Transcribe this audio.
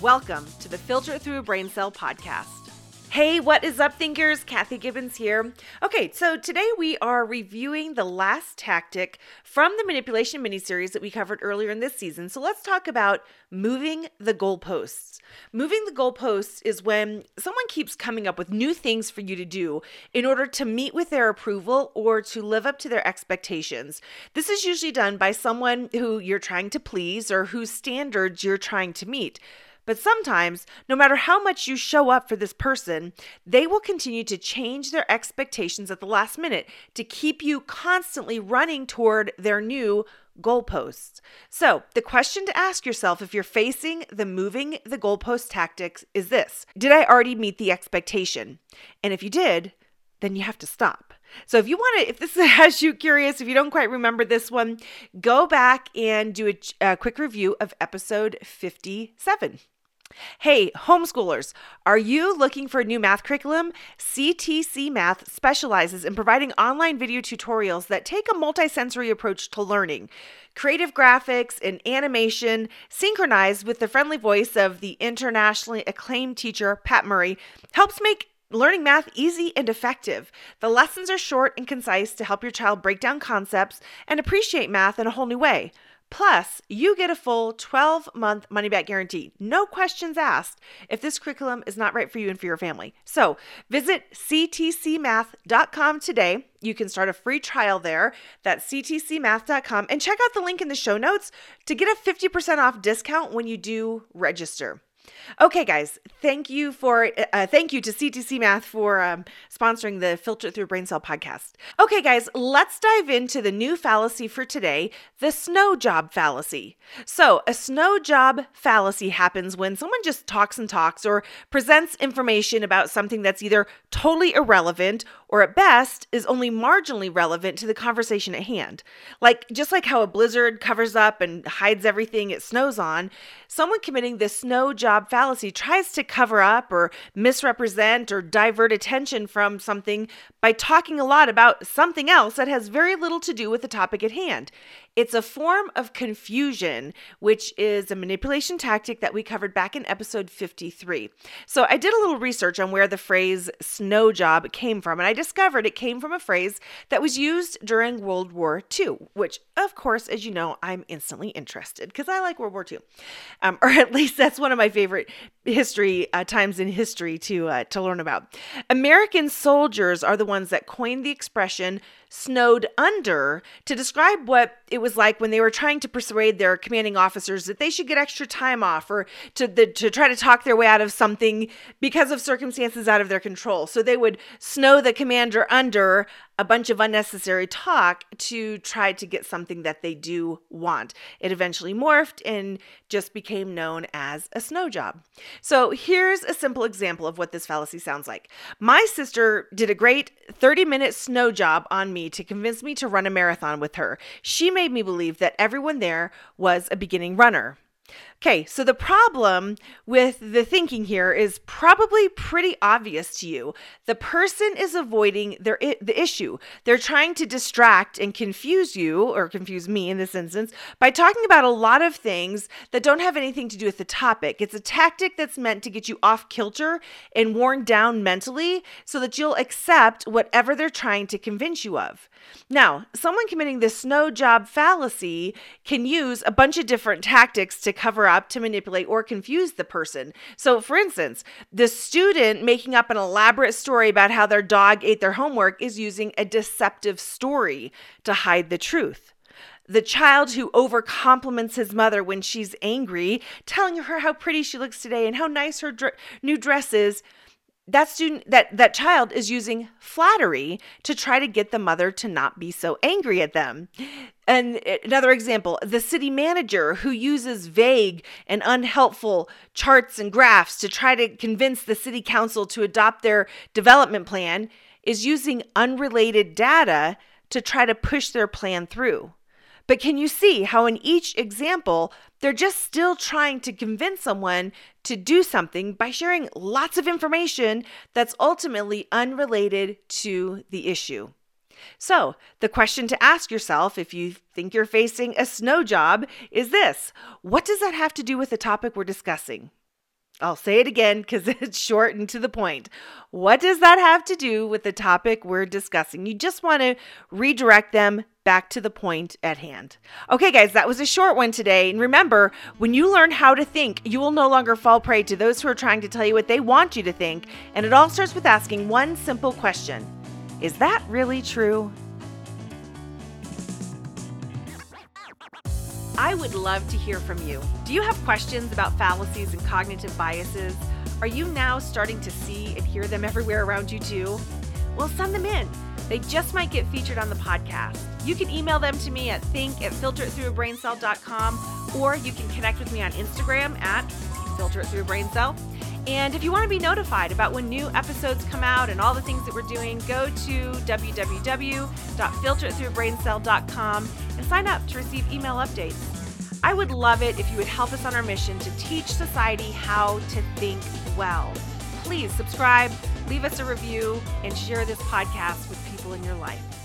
Welcome to the Filter Through a Brain Cell podcast. Hey, what is up, thinkers? Kathy Gibbons here. Okay, so today we are reviewing the last tactic from the manipulation miniseries that we covered earlier in this season. So let's talk about moving the goalposts. Moving the goalposts is when someone keeps coming up with new things for you to do in order to meet with their approval or to live up to their expectations. This is usually done by someone who you're trying to please or whose standards you're trying to meet. But sometimes, no matter how much you show up for this person, they will continue to change their expectations at the last minute to keep you constantly running toward their new goalposts. So, the question to ask yourself if you're facing the moving the goalpost tactics is this Did I already meet the expectation? And if you did, then you have to stop. So if you want to, if this has you curious, if you don't quite remember this one, go back and do a, a quick review of episode 57. Hey, homeschoolers, are you looking for a new math curriculum? CTC Math specializes in providing online video tutorials that take a multisensory approach to learning. Creative graphics and animation, synchronized with the friendly voice of the internationally acclaimed teacher, Pat Murray, helps make learning math easy and effective. The lessons are short and concise to help your child break down concepts and appreciate math in a whole new way. Plus, you get a full 12 month money back guarantee. No questions asked if this curriculum is not right for you and for your family. So visit ctcmath.com today. You can start a free trial there. That's ctcmath.com and check out the link in the show notes to get a 50% off discount when you do register. Okay, guys, thank you for uh, thank you to CTC Math for um, sponsoring the Filter Through Brain Cell podcast. Okay, guys, let's dive into the new fallacy for today: the snow job fallacy. So, a snow job fallacy happens when someone just talks and talks or presents information about something that's either totally irrelevant or at best is only marginally relevant to the conversation at hand. Like just like how a blizzard covers up and hides everything it snows on, someone committing the snow job fallacy tries to cover up or misrepresent or divert attention from something by talking a lot about something else that has very little to do with the topic at hand. It's a form of confusion, which is a manipulation tactic that we covered back in episode 53. So I did a little research on where the phrase snow job came from, and I discovered it came from a phrase that was used during World War II, which, of course, as you know, I'm instantly interested because I like World War II. Um, or at least that's one of my favorite history uh, times in history to uh, to learn about. American soldiers are the ones that coined the expression snowed under to describe what it was like when they were trying to persuade their commanding officers that they should get extra time off or to the, to try to talk their way out of something because of circumstances out of their control. So they would snow the commander under a bunch of unnecessary talk to try to get something that they do want. It eventually morphed and just became known as a snow job. So here's a simple example of what this fallacy sounds like. My sister did a great 30 minute snow job on me to convince me to run a marathon with her. She made me believe that everyone there was a beginning runner. Okay, so the problem with the thinking here is probably pretty obvious to you. The person is avoiding their I- the issue. They're trying to distract and confuse you or confuse me in this instance by talking about a lot of things that don't have anything to do with the topic. It's a tactic that's meant to get you off kilter and worn down mentally so that you'll accept whatever they're trying to convince you of. Now, someone committing the snow job fallacy can use a bunch of different tactics to cover up to manipulate or confuse the person. So, for instance, the student making up an elaborate story about how their dog ate their homework is using a deceptive story to hide the truth. The child who over compliments his mother when she's angry, telling her how pretty she looks today and how nice her dr- new dress is, that student that that child is using flattery to try to get the mother to not be so angry at them. And eh, another example the city manager who uses vague and unhelpful charts and graphs to try to convince the city council to adopt their development plan is using unrelated data to try to push their plan through but can you see how, in each example, they're just still trying to convince someone to do something by sharing lots of information that's ultimately unrelated to the issue? So, the question to ask yourself if you think you're facing a snow job is this What does that have to do with the topic we're discussing? I'll say it again because it's short and to the point. What does that have to do with the topic we're discussing? You just want to redirect them back to the point at hand. Okay, guys, that was a short one today. And remember, when you learn how to think, you will no longer fall prey to those who are trying to tell you what they want you to think. And it all starts with asking one simple question Is that really true? I would love to hear from you. Do you have questions about fallacies and cognitive biases? Are you now starting to see and hear them everywhere around you too? Well, send them in. They just might get featured on the podcast. You can email them to me at think at filteritthroughabraincell.com or you can connect with me on Instagram at filteritthroughabraincell. And if you want to be notified about when new episodes come out and all the things that we're doing, go to www.filteritthroughabraincell.com and sign up to receive email updates. I would love it if you would help us on our mission to teach society how to think well. Please subscribe, leave us a review, and share this podcast with people in your life.